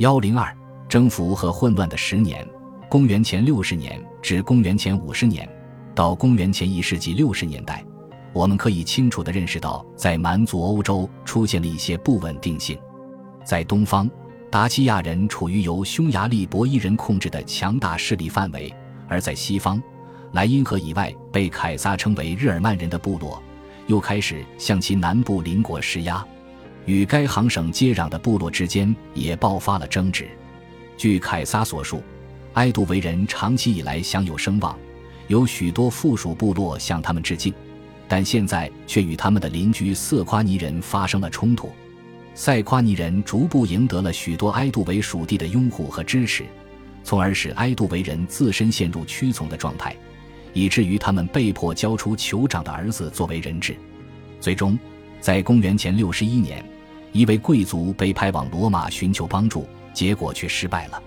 幺零二征服和混乱的十年，公元前六十年至公元前五十年，到公元前一世纪六十年代，我们可以清楚地认识到，在蛮族欧洲出现了一些不稳定性。在东方，达契亚人处于由匈牙利博伊人控制的强大势力范围；而在西方，莱茵河以外被凯撒称为日耳曼人的部落，又开始向其南部邻国施压，与该行省接壤的部落之间也爆发了争执。据凯撒所述，埃杜维人长期以来享有声望，有许多附属部落向他们致敬，但现在却与他们的邻居色夸尼人发生了冲突。塞夸尼人逐步赢得了许多埃杜维属地的拥护和支持，从而使埃杜维人自身陷入屈从的状态。以至于他们被迫交出酋长的儿子作为人质。最终，在公元前六十一年，一位贵族被派往罗马寻求帮助，结果却失败了。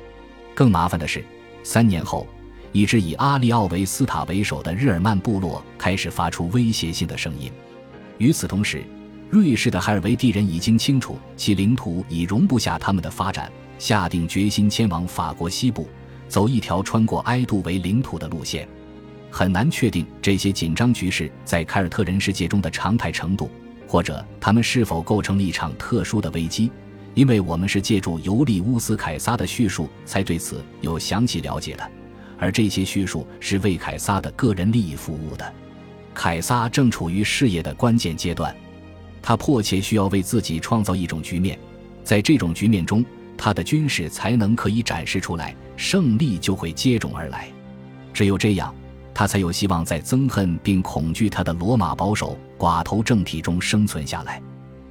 更麻烦的是，三年后，一支以阿利奥维斯塔为首的日耳曼部落开始发出威胁性的声音。与此同时，瑞士的海尔维蒂人已经清楚其领土已容不下他们的发展，下定决心迁往法国西部，走一条穿过埃杜维领土的路线。很难确定这些紧张局势在凯尔特人世界中的常态程度，或者他们是否构成了一场特殊的危机，因为我们是借助尤利乌斯·凯撒的叙述才对此有详细了解的，而这些叙述是为凯撒的个人利益服务的。凯撒正处于事业的关键阶段，他迫切需要为自己创造一种局面，在这种局面中，他的军事才能可以展示出来，胜利就会接踵而来。只有这样。他才有希望在憎恨并恐惧他的罗马保守寡头政体中生存下来。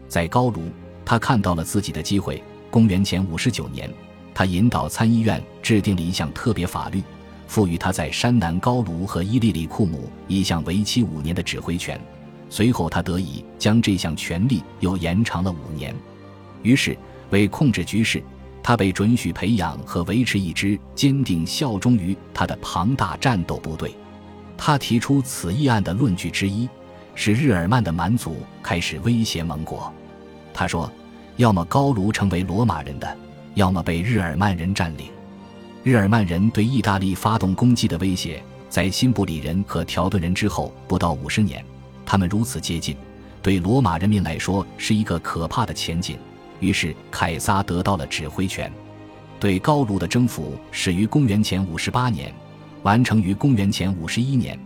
在高卢，他看到了自己的机会。公元前五十九年，他引导参议院制定了一项特别法律，赋予他在山南高卢和伊利里库姆一项为期五年的指挥权。随后，他得以将这项权力又延长了五年。于是，为控制局势，他被准许培养和维持一支坚定效忠于他的庞大战斗部队。他提出此议案的论据之一，是日耳曼的蛮族开始威胁盟国。他说：“要么高卢成为罗马人的，要么被日耳曼人占领。”日耳曼人对意大利发动攻击的威胁，在辛布里人和条顿人之后不到五十年，他们如此接近，对罗马人民来说是一个可怕的前景。于是凯撒得到了指挥权，对高卢的征服始于公元前五十八年。完成于公元前五十一年，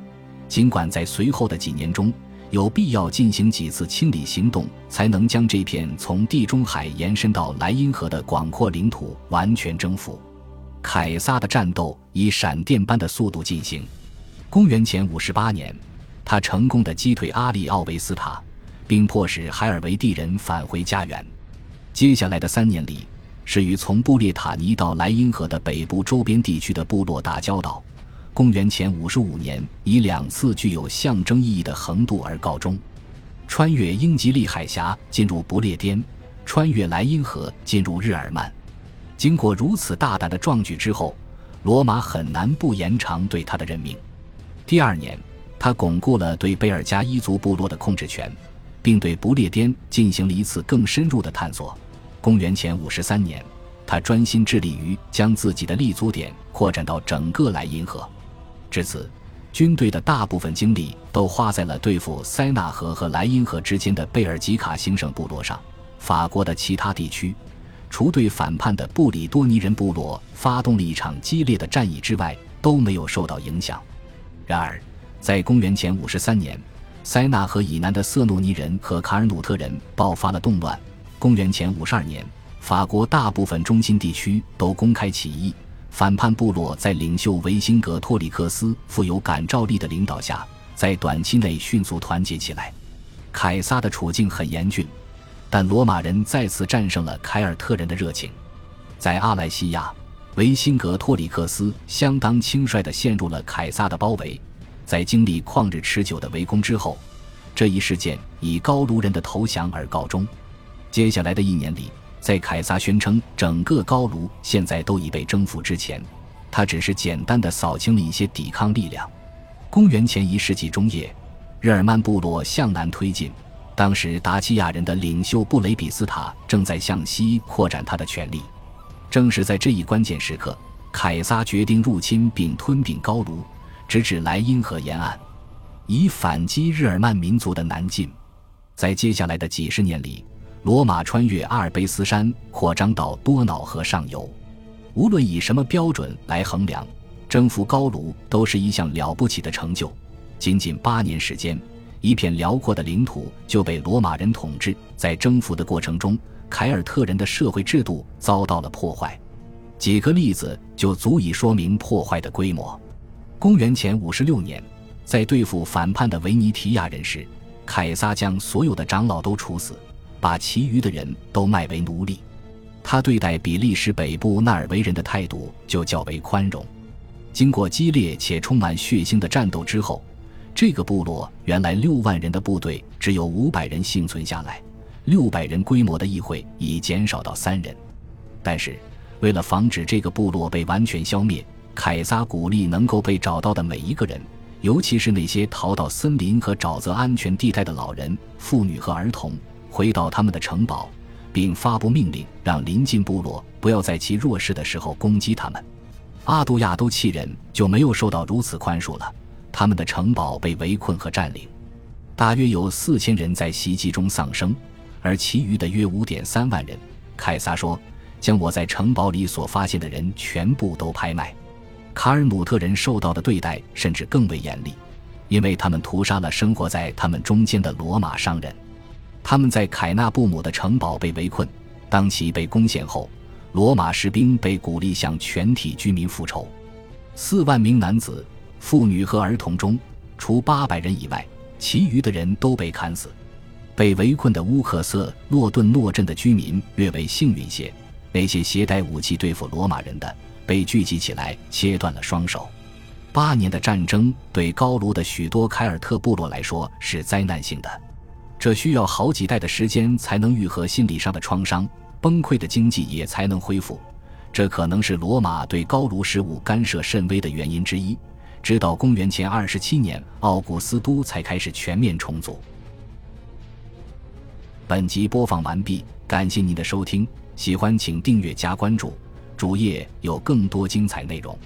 尽管在随后的几年中有必要进行几次清理行动，才能将这片从地中海延伸到莱茵河的广阔领土完全征服。凯撒的战斗以闪电般的速度进行。公元前五十八年，他成功的击退阿里奥维斯塔，并迫使海尔维蒂人返回家园。接下来的三年里，是与从布列塔尼到莱茵河的北部周边地区的部落打交道。公元前五十五年，以两次具有象征意义的横渡而告终。穿越英吉利海峡进入不列颠，穿越莱茵河进入日耳曼。经过如此大胆的壮举之后，罗马很难不延长对他的任命。第二年，他巩固了对贝尔加伊族部落的控制权，并对不列颠进行了一次更深入的探索。公元前五十三年，他专心致力于将自己的立足点扩展到整个莱茵河。至此，军队的大部分精力都花在了对付塞纳河和莱茵河之间的贝尔吉卡行省部落上。法国的其他地区，除对反叛的布里多尼人部落发动了一场激烈的战役之外，都没有受到影响。然而，在公元前五十三年，塞纳河以南的瑟诺尼人和卡尔努特人爆发了动乱。公元前五十二年，法国大部分中心地区都公开起义。反叛部落在领袖维辛格托里克斯富有感召力的领导下，在短期内迅速团结起来。凯撒的处境很严峻，但罗马人再次战胜了凯尔特人的热情。在阿莱西亚，维辛格托里克斯相当轻率地陷入了凯撒的包围。在经历旷日持久的围攻之后，这一事件以高卢人的投降而告终。接下来的一年里。在凯撒宣称整个高卢现在都已被征服之前，他只是简单的扫清了一些抵抗力量。公元前一世纪中叶，日耳曼部落向南推进，当时达契亚人的领袖布雷比斯塔正在向西扩展他的权力。正是在这一关键时刻，凯撒决定入侵并吞并高卢，直至莱茵河沿岸，以反击日耳曼民族的南进。在接下来的几十年里，罗马穿越阿尔卑斯山，扩张到多瑙河上游。无论以什么标准来衡量，征服高卢都是一项了不起的成就。仅仅八年时间，一片辽阔的领土就被罗马人统治。在征服的过程中，凯尔特人的社会制度遭到了破坏。几个例子就足以说明破坏的规模。公元前五十六年，在对付反叛的维尼提亚人时，凯撒将所有的长老都处死，把其余的人都卖为奴隶。他对待比利时北部纳尔维人的态度就较为宽容。经过激烈且充满血腥的战斗之后，这个部落原来六万人的部队只有五百人幸存下来，六百人规模的议会已减少到三人。但是，为了防止这个部落被完全消灭，凯撒鼓励能够被找到的每一个人，尤其是那些逃到森林和沼泽安全地带的老人、妇女和儿童，回到他们的城堡，并发布命令，让邻近部落不要在其弱势的时候攻击他们。阿杜亚都契人就没有受到如此宽恕了。他们的城堡被围困和占领，大约有四千人在袭击中丧生，而其余的约五点三万人，凯撒说将我在城堡里所发现的人全部都拍卖。卡尔姆特人受到的对待甚至更为严厉，因为他们屠杀了生活在他们中间的罗马商人。他们在凯纳布姆的城堡被围困，当其被攻陷后，罗马士兵被鼓励向全体居民复仇，四万名男子。妇女和儿童中，除八百人以外，其余的人都被砍死。被围困的乌克瑟诺顿诺镇的居民略为幸运些，那些携带武器对付罗马人的被聚集起来，切断了双手。八年的战争对高卢的许多凯尔特部落来说是灾难性的，这需要好几代的时间才能愈合心理上的创伤，崩溃的经济也才能恢复。这可能是罗马对高卢事务干涉甚微的原因之一。直到公元前二十七年，奥古斯都才开始全面重组。本集播放完毕，感谢您的收听，喜欢请订阅加关注，主页有更多精彩内容。